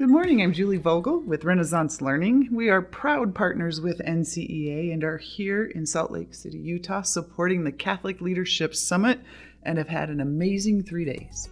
Good morning. I'm Julie Vogel with Renaissance Learning. We are proud partners with NCEA and are here in Salt Lake City, Utah, supporting the Catholic Leadership Summit and have had an amazing three days.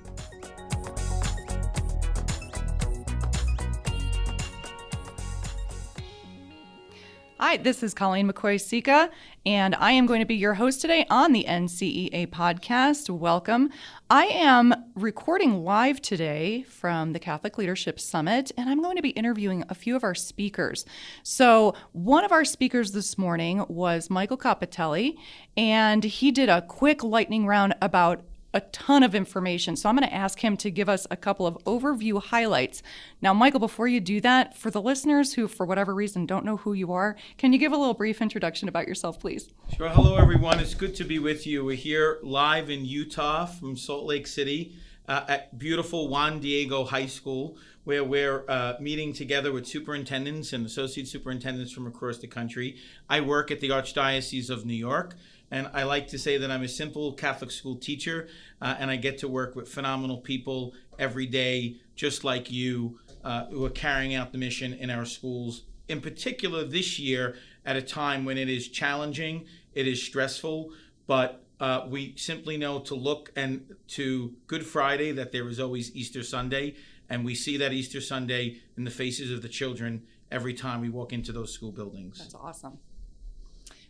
Hi, this is Colleen McCoy Sika, and I am going to be your host today on the NCEA podcast. Welcome. I am recording live today from the Catholic Leadership Summit, and I'm going to be interviewing a few of our speakers. So, one of our speakers this morning was Michael Coppotelli, and he did a quick lightning round about a ton of information. So I'm going to ask him to give us a couple of overview highlights. Now, Michael, before you do that, for the listeners who, for whatever reason, don't know who you are, can you give a little brief introduction about yourself, please? Sure. Hello, everyone. It's good to be with you. We're here live in Utah from Salt Lake City uh, at beautiful Juan Diego High School, where we're uh, meeting together with superintendents and associate superintendents from across the country. I work at the Archdiocese of New York. And I like to say that I'm a simple Catholic school teacher, uh, and I get to work with phenomenal people every day, just like you, uh, who are carrying out the mission in our schools. In particular, this year, at a time when it is challenging, it is stressful, but uh, we simply know to look and to Good Friday that there is always Easter Sunday, and we see that Easter Sunday in the faces of the children every time we walk into those school buildings. That's awesome.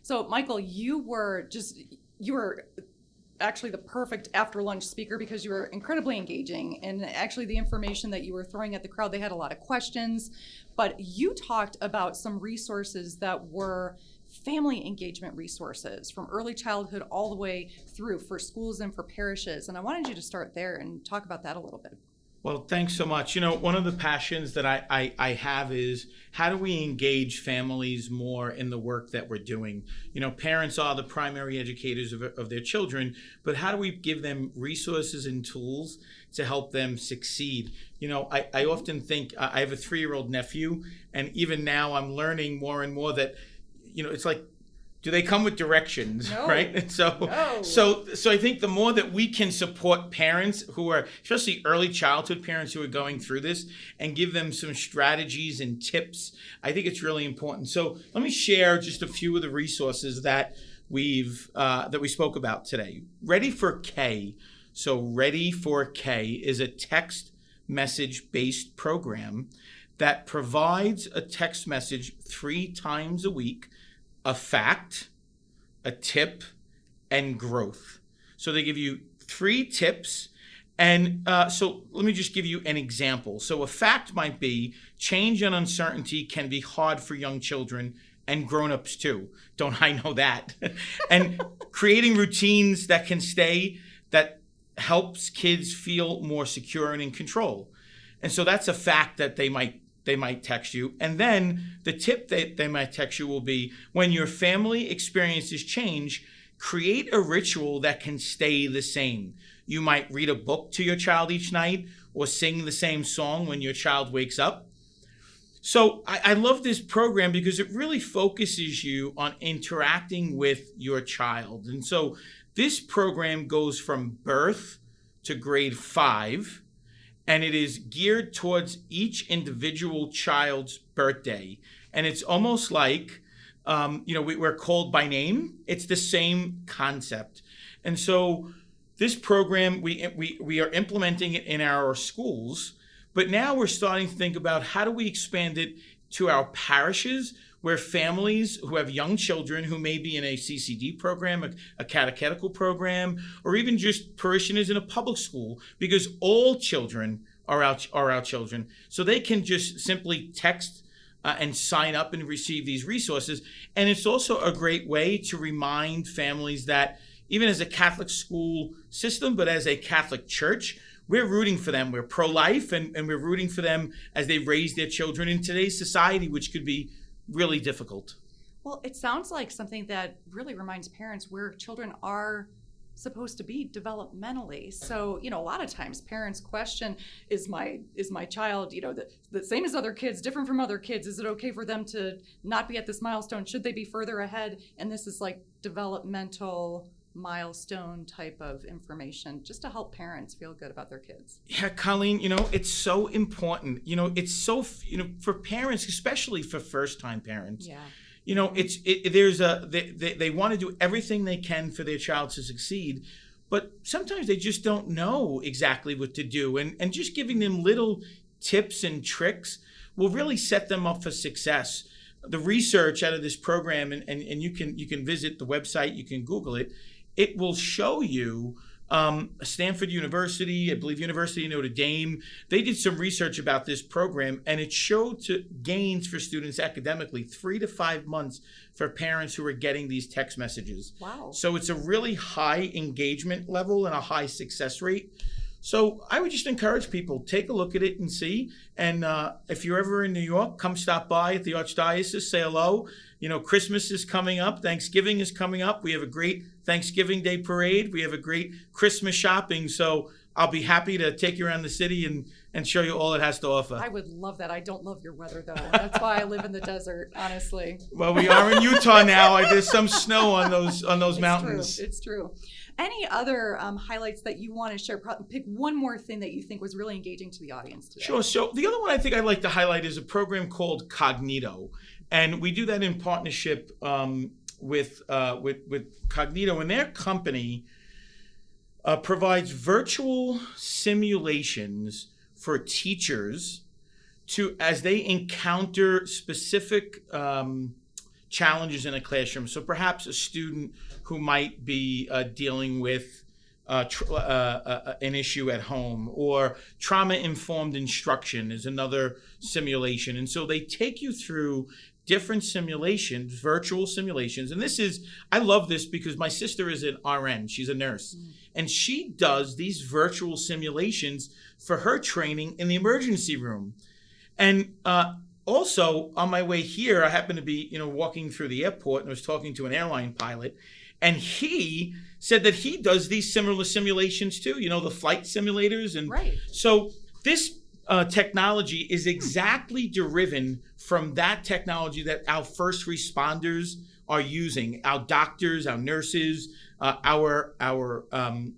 So, Michael, you were just, you were actually the perfect after lunch speaker because you were incredibly engaging. And actually, the information that you were throwing at the crowd, they had a lot of questions. But you talked about some resources that were family engagement resources from early childhood all the way through for schools and for parishes. And I wanted you to start there and talk about that a little bit. Well, thanks so much. You know, one of the passions that I, I, I, have is how do we engage families more in the work that we're doing? You know, parents are the primary educators of, of their children, but how do we give them resources and tools to help them succeed? You know, I, I often think I have a three year old nephew, and even now I'm learning more and more that, you know, it's like do they come with directions no. right and so no. so so i think the more that we can support parents who are especially early childhood parents who are going through this and give them some strategies and tips i think it's really important so let me share just a few of the resources that we've uh, that we spoke about today Ready4K so Ready4K is a text message based program that provides a text message three times a week a fact, a tip, and growth. So they give you three tips. And uh, so let me just give you an example. So a fact might be change and uncertainty can be hard for young children and grown-ups too. Don't I know that? and creating routines that can stay that helps kids feel more secure and in control. And so that's a fact that they might they might text you. And then the tip that they might text you will be when your family experiences change, create a ritual that can stay the same. You might read a book to your child each night or sing the same song when your child wakes up. So I, I, love this program because it really focuses you on interacting with your child. And so this program goes from birth to grade five and it is geared towards each individual child's birthday. And it's almost like, um, you know, we, we're called by name. It's the same concept. And so this program, we, we, we are implementing it in our schools, but now we're starting to think about how do we expand it to our parishes where families who have young children who may be in a CCD program, a, a, catechetical program, or even just parishioners in a public school, because all children are our, are our children. So they can just simply text uh, and sign up and receive these resources. And it's also a great way to remind families that even as a Catholic school system, but as a Catholic church, we're rooting for them. We're pro life and, and we're rooting for them as they raise their children in today's society, which could be really difficult. Well, it sounds like something that really reminds parents where children are supposed to be developmentally. So you know a lot of times parents question is my is my child you know the, the same as other kids different from other kids? Is it okay for them to not be at this milestone? Should they be further ahead? And this is like developmental milestone type of information just to help parents feel good about their kids. Yeah, Colleen, you know, it's so important. You know, it's so, you know, for parents, especially for first time parents. Yeah. You know, it's, it, there's a, they, they, they want to do everything they can for their child to succeed, but sometimes they just don't know exactly what to do. And, and just giving them little tips and tricks will really set them up for success. The research out of this program, and, and, and you can you can visit the website, you can Google it, it will show you um, Stanford University, I believe University of Notre Dame, they did some research about this program, and it showed to gains for students academically three to five months for parents who are getting these text messages. Wow! So it's a really high engagement level and a high success rate. So I would just encourage people take a look at it and see. And uh, if you're ever in New York, come stop by at the Archdiocese, say hello. You know, Christmas is coming up, Thanksgiving is coming up. We have a great Thanksgiving Day parade. We have a great Christmas shopping. So I'll be happy to take you around the city and and show you all it has to offer. I would love that. I don't love your weather though. That's why I live in the desert, honestly. Well, we are in Utah now. There's some snow on those on those it's mountains. True. It's true. Any other um, highlights that you want to share? Pick one more thing that you think was really engaging to the audience today. Sure. So the other one I think I'd like to highlight is a program called Kognito, and we do that in partnership um, with uh, with with Kognito, and their company uh, provides virtual simulations for teachers to as they encounter specific um, challenges in a classroom. So perhaps a student who might be uh, dealing with uh, tr- uh, uh, an issue at home, or trauma informed instruction is another simulation. And so they take you through different simulations, virtual simulations. And this is, I love this because my sister is an RN, she's a nurse, mm. and she does these virtual simulations for her training in the emergency room. And uh, also on my way here, I happened to be, you know, walking through the airport and I was talking to an airline pilot, and he said that he does these similar simulations too. You know, the flight simulators, and right. so this uh, technology is exactly driven from that technology that our first responders are using. Our doctors, our nurses, uh, our our um,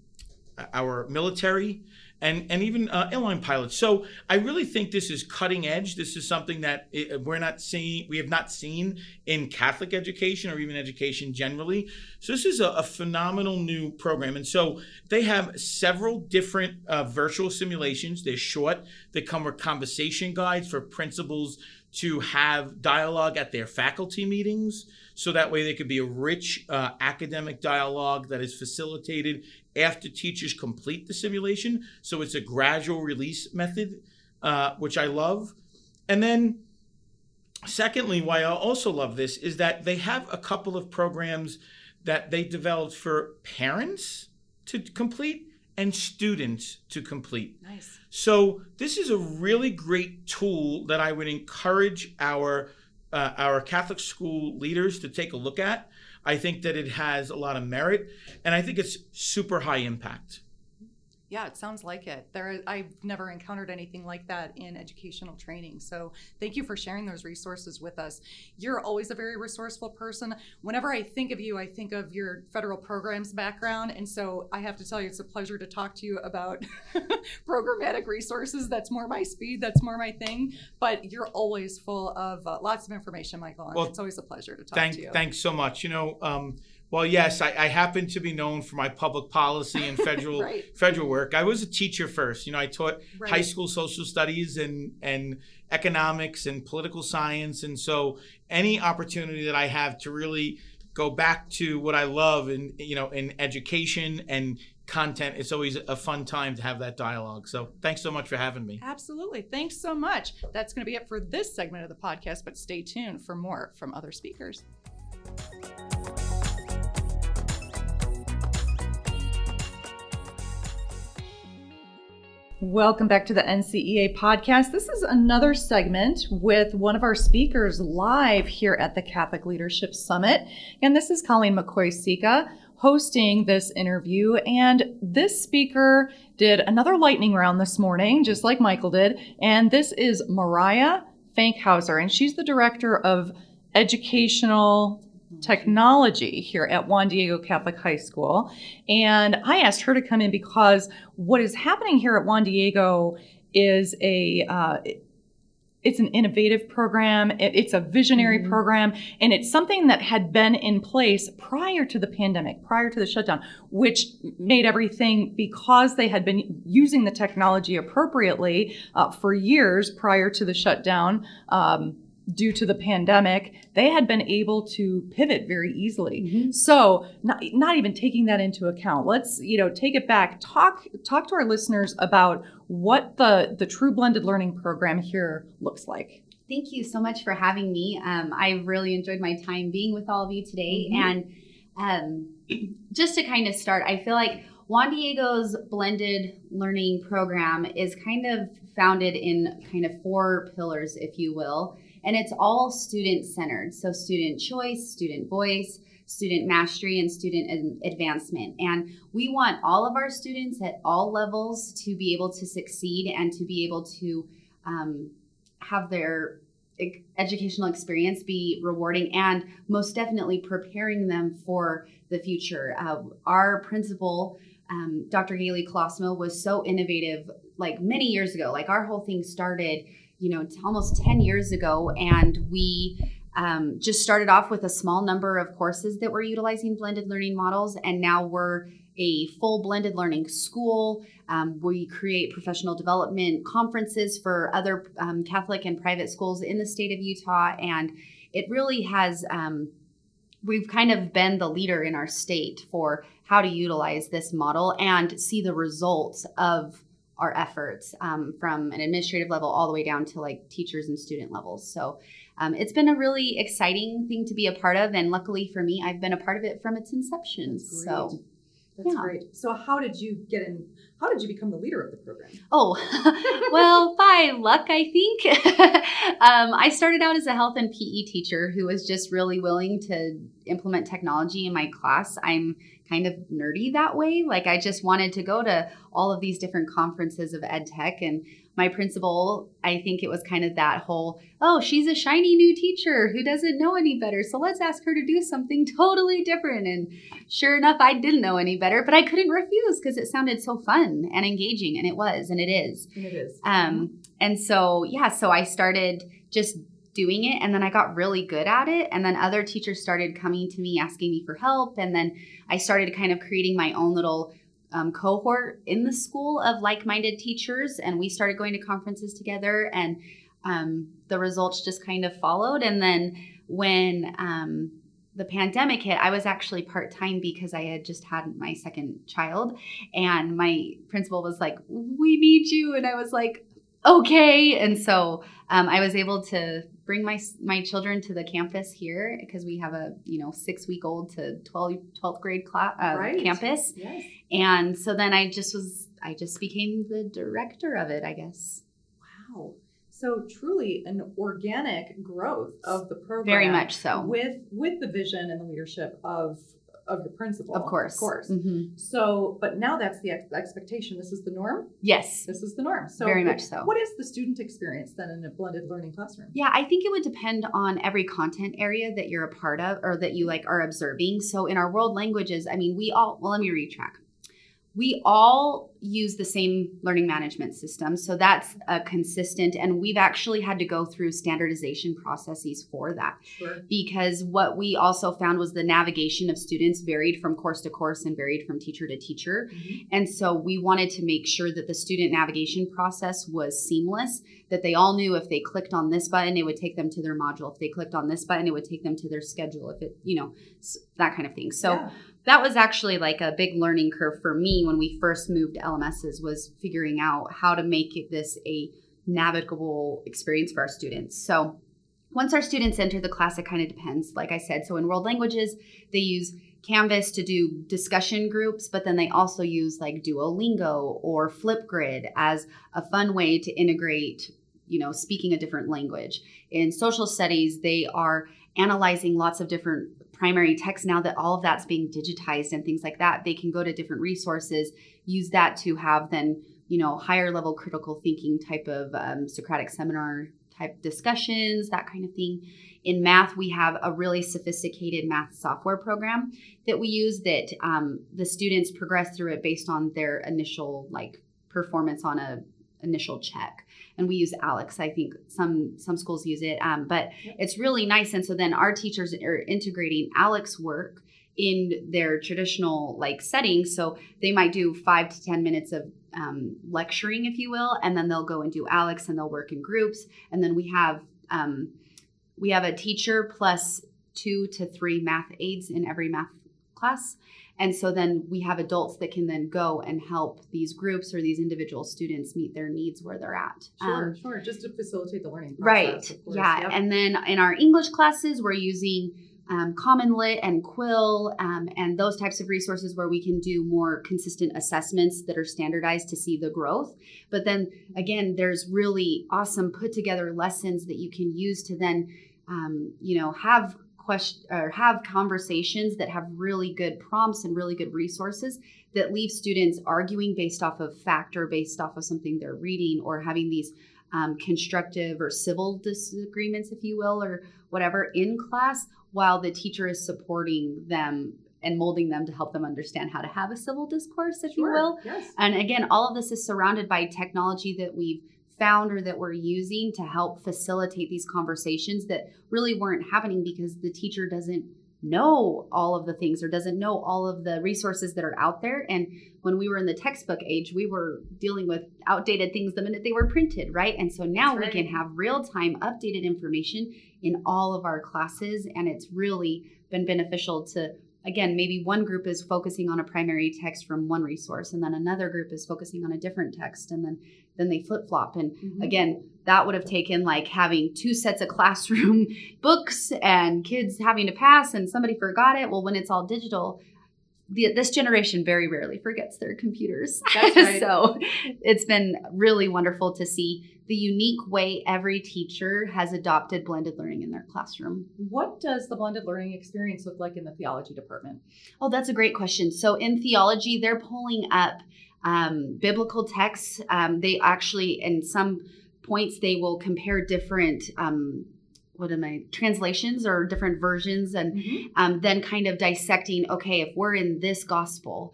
our military and and even uh, airline pilots. So I really think this is cutting edge. This is something that uh, we're not seeing, we have not seen in Catholic education or even education generally. So this is a, a phenomenal new program, and so they have several different uh, virtual simulations. They're short. They come with conversation guides for principals to have dialogue at their faculty meetings so that way there could be a rich uh, academic dialogue that is facilitated after teachers complete the simulation. So it's a gradual release method, uh, which I love. And then, secondly, why I also love this is that they have a couple of programs that they developed for parents to complete and students to complete. Nice. So this is a really great tool that I would encourage our uh, our Catholic school leaders to take a look at. I think that it has a lot of merit, and I think it's super high impact. Yeah, it sounds like it. There, I've never encountered anything like that in educational training. So thank you for sharing those resources with us. You're always a very resourceful person. Whenever I think of you, I think of your federal programs background, and so I have to tell you, it's a pleasure to talk to you about programmatic resources. That's more my speed. That's more my thing. But you're always full of uh, lots of information, Michael. And well, it's always a pleasure to talk thank, to you. Thanks so much. You know. Um, well, yes, I, I, happen to be known for my public policy and federal right. federal work. I was a teacher first. You know, I taught right. high school social studies and and economics and political science, and so any opportunity that I have to really go back to what I love in you know in education and content, it's always a fun time to have that dialogue. So thanks so much for having me. Absolutely, thanks so much. That's going to be it for this segment of the podcast, but stay tuned for more from other speakers. Welcome back to the NCEA podcast. This is another segment with one of our speakers live here at the Catholic Leadership Summit. And this is Colleen McCoy Sika, hosting this interview. And this speaker did another lightning round this morning, just like Michael did. And this is Mariah Fankhauser, and she's the director of educational technology here at Juan Diego Catholic High School. And I asked her to come in because what is happening here at Juan Diego is a uh, it's an innovative program it's a visionary mm-hmm. program and it's something that had been in place prior to the pandemic prior to the shutdown which made everything because they had been using the technology appropriately uh, for years prior to the shutdown um, due to the pandemic, they had been able to pivot very easily. Mm-hmm. So, not, not even taking that into account, let's you know take it back. Talk talk to our listeners about what the the True Blended Learning Program here looks like. Thank you so much for having me. Um, I really enjoyed my time being with all of you today, mm-hmm. and um, just to kind of start, I feel like Juan Diego's blended learning program is kind of founded in kind of four pillars, if you will. And it's all student centered. So, student choice, student voice, student mastery, and student advancement. And we want all of our students at all levels to be able to succeed and to be able to um, have their educational experience be rewarding and most definitely preparing them for the future. Uh, our principal, um, Dr. Galey Colosimo, was so innovative like many years ago. Like our whole thing started you know, almost 10 years ago. And we um, just started off with a small number of courses that were utilizing blended learning models. And now we're a full blended learning school. Um, we create professional development conferences for other um, Catholic and private schools in the state of Utah. And it really has, um, we've kind of been the leader in our state for how to utilize this model and see the results of our efforts um, from an administrative level all the way down to like teachers and student levels. So um, it's been a really exciting thing to be a part of, and luckily for me, I've been a part of it from its inception. So that's yeah. great. So how did you get in? How did you become the leader of the program? Oh, well, by luck, I think. um, I started out as a health and PE teacher who was just really willing to implement technology in my class. I'm kind of nerdy that way. Like I just wanted to go to all of these different conferences of ed tech and my principal, I think it was kind of that whole, oh, she's a shiny new teacher who doesn't know any better. So let's ask her to do something totally different. And sure enough, I didn't know any better, but I couldn't refuse because it sounded so fun and engaging. And it was, and it is. And it is. Um, and so, yeah, so I started just doing it and then I got really good at it and then other teachers started coming to me asking me for help and then I started kind of creating my own little um, cohort in the school of like-minded teachers and we started going to conferences together and um, the results just kind of followed and then when um, the pandemic hit, I was actually part time because I had just had my second child. And my principal was like, We need you. And I was like, Okay. And so um, I was able to bring my my children to the campus here because we have a you know six week old to 12, 12th grade class uh, right. campus yes. and so then i just was i just became the director of it i guess wow so truly an organic growth of the program very much so with with the vision and the leadership of of your principal. Of course. Of course. Mm-hmm. So, but now that's the ex- expectation. This is the norm? Yes. This is the norm. So, very much so. What is the student experience then in a blended learning classroom? Yeah, I think it would depend on every content area that you're a part of or that you like are observing. So, in our world languages, I mean, we all, well, let me retrack we all use the same learning management system. So that's a consistent, and we've actually had to go through standardization processes for that. Sure. Because what we also found was the navigation of students varied from course to course and varied from teacher to teacher. Mm-hmm. And so we wanted to make sure that the student navigation process was seamless, that they all knew if they clicked on this button, it would take them to their module. If they clicked on this button, it would take them to their schedule. If it, you know, that kind of thing. So, yeah that was actually like a big learning curve for me when we first moved LMSs was figuring out how to make this a navigable experience for our students. So once our students enter the class, it kind of depends. Like I said, so in world languages, they use Canvas to do discussion groups, but then they also use like Duolingo or Flipgrid as a fun way to integrate, you know, speaking a different language. In social studies, they are analyzing lots of different primary text now that all of that's being digitized and things like that they can go to different resources use that to have then you know higher level critical thinking type of um, socratic seminar type discussions that kind of thing. In math we have a really sophisticated math software program that we use that um, the students progress through it based on their initial like performance on a initial check. And we use ALEKS. I think some some schools use it um, but it's really nice. And so then our teachers are integrating ALEKS work in their traditional like setting so they might do five to ten minutes of um, lecturing if you will and then they'll go and do ALEKS and they'll work in groups. And then we have um, we have a teacher plus two to three math aides in every math class and so then we have adults that can then go and help these groups or these individual students meet their needs where they're at. Sure, um, sure. Just to facilitate the learning process. Right. Yeah. Yep. And then in our English classes, we're using um, CommonLit and Quill um, and those types of resources where we can do more consistent assessments that are standardized to see the growth. But then again, there's really awesome put together lessons that you can use to then, um, you know, have question or have conversations that have really good prompts and really good resources that leave students arguing based off of fact or based off of something they're reading or having these um, constructive or civil disagreements, if you will, or whatever in class while the teacher is supporting them and molding them to help them understand how to have a civil discourse, if sure. you will. Yes. And again, all of this is surrounded by technology that we've found or that we're using to help facilitate these conversations that really weren't happening because the teacher doesn't know all of the things or doesn't know all of the resources that are out there. And when we were in the textbook age, we were dealing with outdated things the minute they were printed, right? And so now right. we can have real time updated information in all of our classes. And it's really been beneficial to again, maybe one group is focusing on a primary text from one resource, and then another group is focusing on a different text, and then then they flip flop. And mm-hmm. again, that would have taken like having two sets of classroom books and kids having to pass, and somebody forgot it. Well, when it's all digital. The, this generation very rarely forgets their computers. Right. so it's been really wonderful to see the unique way every teacher has adopted blended learning in their classroom. What does the blended learning experience look like in the theology department? Oh, that's a great question. So in theology, they're pulling up um, biblical texts. Um, they actually, in some points, they will compare different. Um, what am I translations or different versions, and mm-hmm. um, then kind of dissecting. Okay, if we're in this gospel,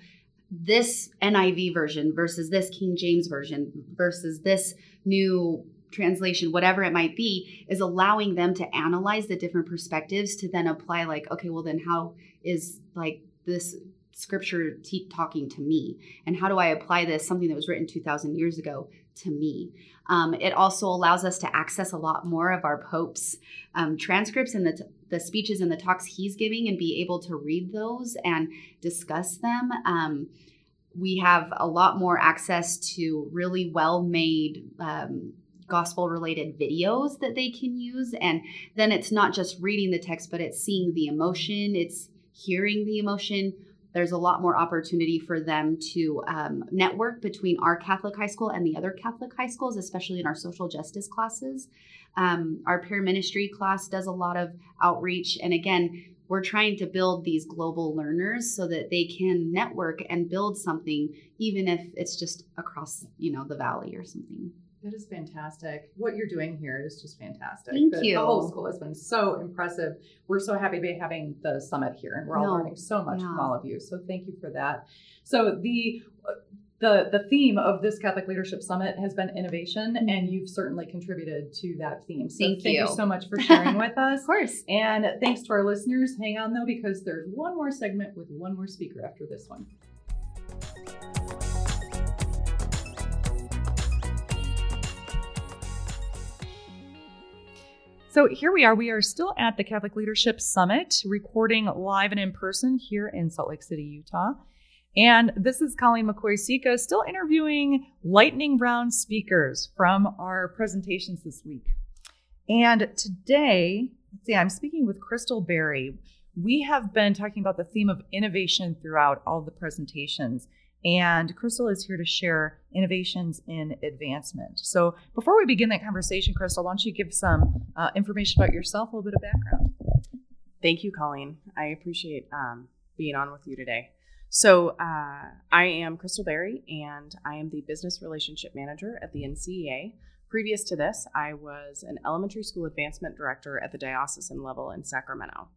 this NIV version versus this King James version versus this new translation, whatever it might be, is allowing them to analyze the different perspectives to then apply, like, okay, well, then how is like this scripture te- talking to me? And how do I apply this, something that was written 2,000 years ago, to me? Um, it also allows us to access a lot more of our Pope's um, transcripts and the, t- the speeches and the talks he's giving and be able to read those and discuss them. Um, we have a lot more access to really well made um, gospel related videos that they can use. And then it's not just reading the text, but it's seeing the emotion, it's hearing the emotion. There's a lot more opportunity for them to um, network between our Catholic high school and the other Catholic high schools, especially in our social justice classes. Um, our peer ministry class does a lot of outreach. And again, we're trying to build these global learners so that they can network and build something even if it's just across you know the valley or something that is fantastic what you're doing here is just fantastic thank the, you the whole school has been so impressive we're so happy to be having the summit here and we're all no. learning so much yeah. from all of you so thank you for that so the the the theme of this Catholic Leadership Summit has been innovation, mm-hmm. and you've certainly contributed to that theme. So thank, thank you. you so much for sharing with us. of course. And thanks to our listeners. Hang on though, because there's one more segment with one more speaker after this one. So here we are. We are still at the Catholic Leadership Summit, recording live and in person here in Salt Lake City, Utah. And this is Colleen McCoy Sika, still interviewing lightning round speakers from our presentations this week. And today, let's see, I'm speaking with Crystal Berry. We have been talking about the theme of innovation throughout all the presentations. And Crystal is here to share innovations in advancement. So before we begin that conversation, Crystal, why don't you give some uh, information about yourself, a little bit of background? Thank you, Colleen. I appreciate um, being on with you today. So, uh, I am Crystal Berry, and I am the Business Relationship Manager at the NCEA. Previous to this, I was an elementary school advancement director at the diocesan level in Sacramento.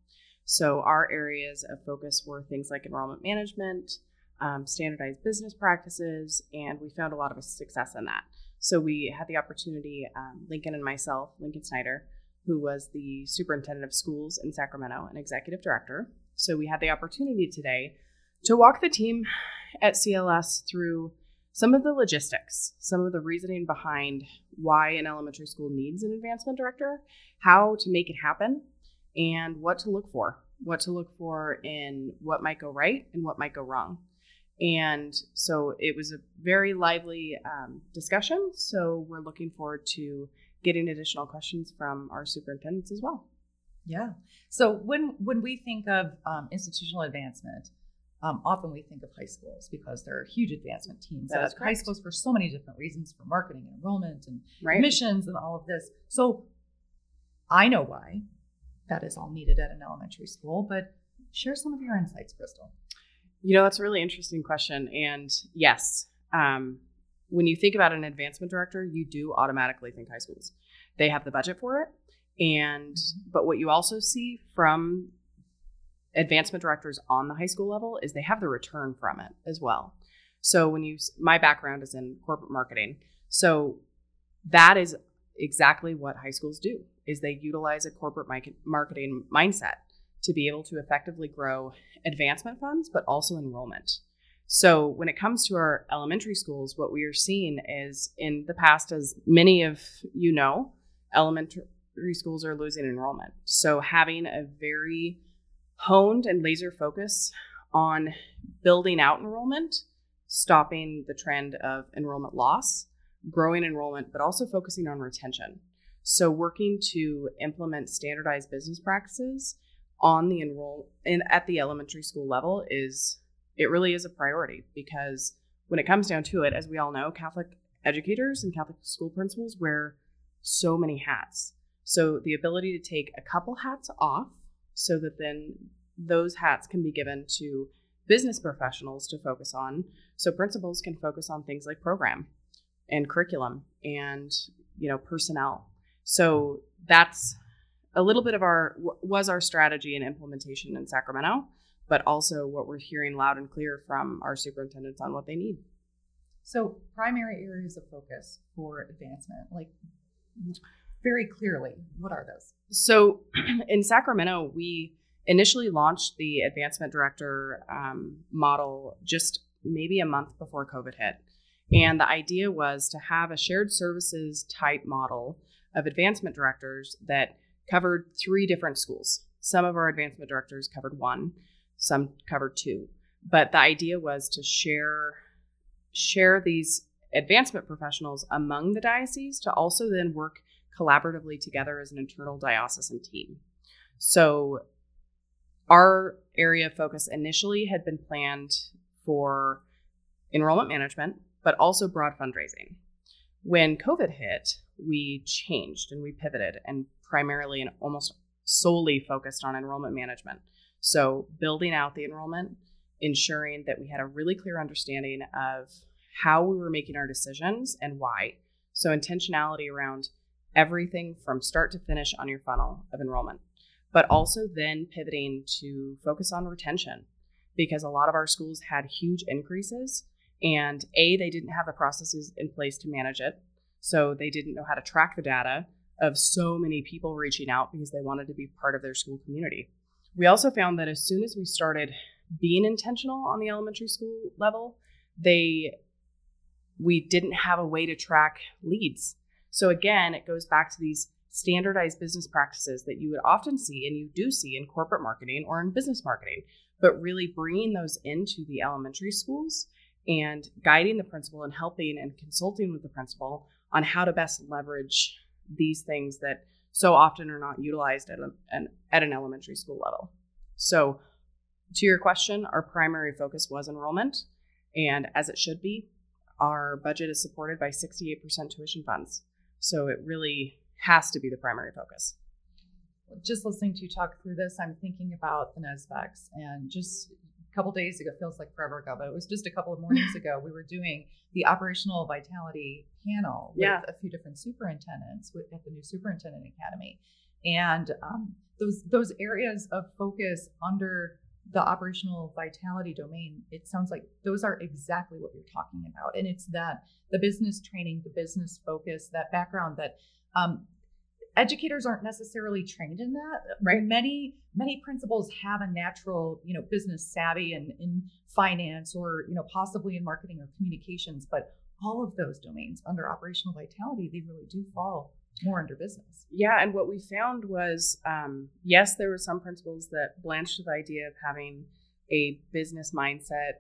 So, our areas of focus were things like enrollment management, um, standardized business practices, and we found a lot of success in that. So, we had the opportunity, um, Lincoln and myself, Lincoln Snyder, who was the superintendent of schools in Sacramento and executive director. So, we had the opportunity today to walk the team at CLS through some of the logistics, some of the reasoning behind why an elementary school needs an advancement director, how to make it happen, and what to look for. What to look for in what might go right and what might go wrong. And so it was a very lively um, discussion. So we're looking forward to getting additional questions from our superintendents as well. Yeah. So when when we think of um, institutional advancement, um, often we think of high schools because there are huge advancement teams at high schools for so many different reasons for marketing and enrollment and Right. admissions and all of this. So I know why that is all needed at an elementary school, but share some of your insights, Crystal. You know, that's a really interesting question. And yes, um, when you think about an advancement director, you do automatically think high schools. They have the budget for it. And, but what you also see from advancement directors on the high school level is they have the return from it as well. So when you, my background is in corporate marketing. So that is exactly what high schools do is they utilize a corporate marketing mindset to be able to effectively grow advancement funds, but also enrollment. So when it comes to our elementary schools, what we are seeing is in the past, as many of you know, elementary schools are losing enrollment. So having a very honed and laser focus on building out enrollment, stopping the trend of enrollment loss, growing enrollment, but also focusing on retention. So working to implement standardized business practices on the enroll in at the elementary school level is it really is a priority because when it comes down to it, as we all know, Catholic educators and Catholic school principals wear so many hats. So the ability to take a couple hats off so that then those hats can be given to business professionals to focus on. So principals can focus on things like program and curriculum and you know personnel. So that's a little bit of our was our strategy and implementation in Sacramento, but also what we're hearing loud and clear from our superintendents on what they need. So primary areas of focus for advancement, like very clearly, what are those? So in Sacramento, we initially launched the advancement director um, model just maybe a month before COVID hit. And the idea was to have a shared services type model of advancement directors that covered three different schools. Some of our advancement directors covered one, some covered two. But the idea was to share share these advancement professionals among the diocese to also then work collaboratively together as an internal diocesan team. So our area of focus initially had been planned for enrollment management, but also broad fundraising. When COVID hit, we changed and we pivoted and primarily and almost solely focused on enrollment management. So building out the enrollment, ensuring that we had a really clear understanding of how we were making our decisions and why. So intentionality around everything from start to finish on your funnel of enrollment, but also then pivoting to focus on retention because a lot of our schools had huge increases and A, they didn't have the processes in place to manage it. So they didn't know how to track the data of so many people reaching out because they wanted to be part of their school community. We also found that as soon as we started being intentional on the elementary school level, they we didn't have a way to track leads. So again, it goes back to these standardized business practices that you would often see and you do see in corporate marketing or in business marketing, but really bringing those into the elementary schools and guiding the principal and helping and consulting with the principal on how to best leverage these things that so often are not utilized at, a, an, at an elementary school level. So, to your question, our primary focus was enrollment, and as it should be, our budget is supported by 68% tuition funds. So, it really has to be the primary focus. just listening to you talk through this, I'm thinking about the NESVEX and just a couple days ago, feels like forever ago, but it was just a couple of mornings ago, we were doing the operational vitality panel with Yeah. a few different superintendents with, at the new superintendent academy. And um, those those areas of focus under the operational vitality domain, it sounds like those are exactly what you're talking about. And it's that the business training, the business focus, that background that um, educators aren't necessarily trained in that. Right. Many many principals have a natural, you know, business savvy and in finance or you know possibly in marketing or communications, but all of those domains under operational vitality, they really do fall more under business. Yeah, and what we found was um, yes, there were some principals that blanched to the idea of having a business mindset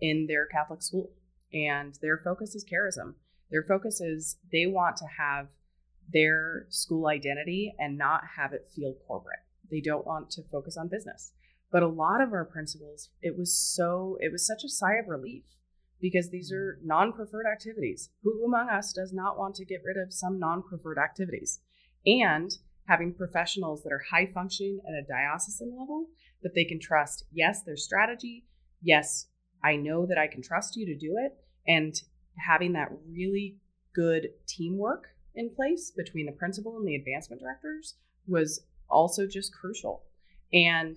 in their Catholic school, and their focus is charism. Their focus is they want to have their school identity and not have it feel corporate. They don't want to focus on business. But a lot of our principals, it was so, it was such a sigh of relief because these are non preferred activities. Who among us does not want to get rid of some non preferred activities? And having professionals that are high functioning at a diocesan level that they can trust. Yes, their strategy. Yes, I know that I can trust you to do it. And having that really good teamwork in place between the principal and the advancement directors was also just crucial. And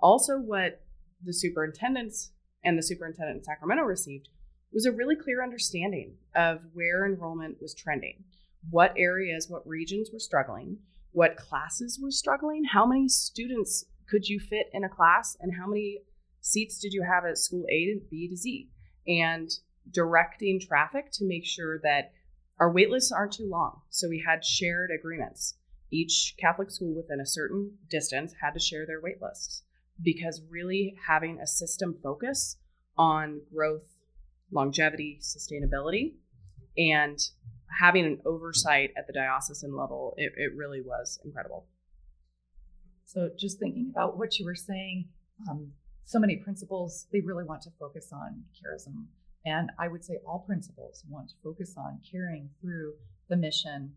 also, what the superintendents and the superintendent in Sacramento received was a really clear understanding of where enrollment was trending, what areas, what regions were struggling, what classes were struggling, how many students could you fit in a class, and how many seats did you have at school A to B to Z, and directing traffic to make sure that our wait lists aren't too long. So we had shared agreements. Each Catholic school within a certain distance had to share their wait lists because really having a system focus on growth, longevity, sustainability, and having an oversight at the diocesan level, it, it really was incredible. So just thinking about what you were saying, um, so many principals they really want to focus on charism, and I would say all principals want to focus on carrying through the mission,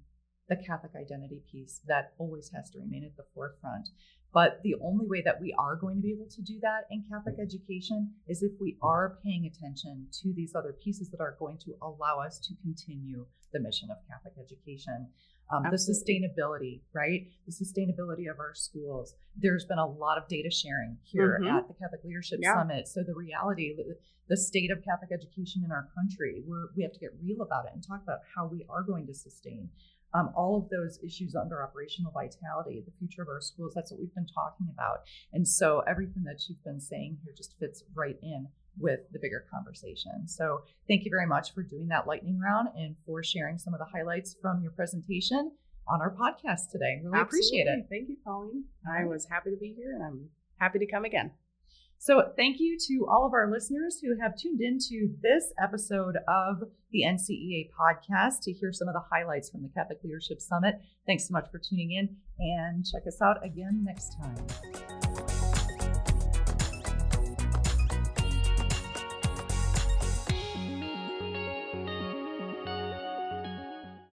the Catholic identity piece that always has to remain at the forefront. But the only way that we are going to be able to do that in Catholic education is if we are paying attention to these other pieces that are going to allow us to continue the mission of Catholic education. Um, the sustainability, right? The sustainability of our schools. There's been a lot of data sharing here Mhm. at the Catholic Leadership Yeah. Summit. So the reality, the- the state of Catholic education in our country, we're, we have to get real about it and talk about how we are going to sustain um, all of those issues under operational vitality, the future of our schools. That's what we've been talking about. And so everything that you've been saying here just fits right in with the bigger conversation. So thank you very much for doing that lightning round and for sharing some of the highlights from your presentation on our podcast today. Really appreciate it. Thank you, Colleen. I was happy to be here and I'm happy to come again. So, thank you to all of our listeners who have tuned into this episode of the NCEA podcast to hear some of the highlights from the Catholic Leadership Summit. Thanks so much for tuning in and check us out again next time.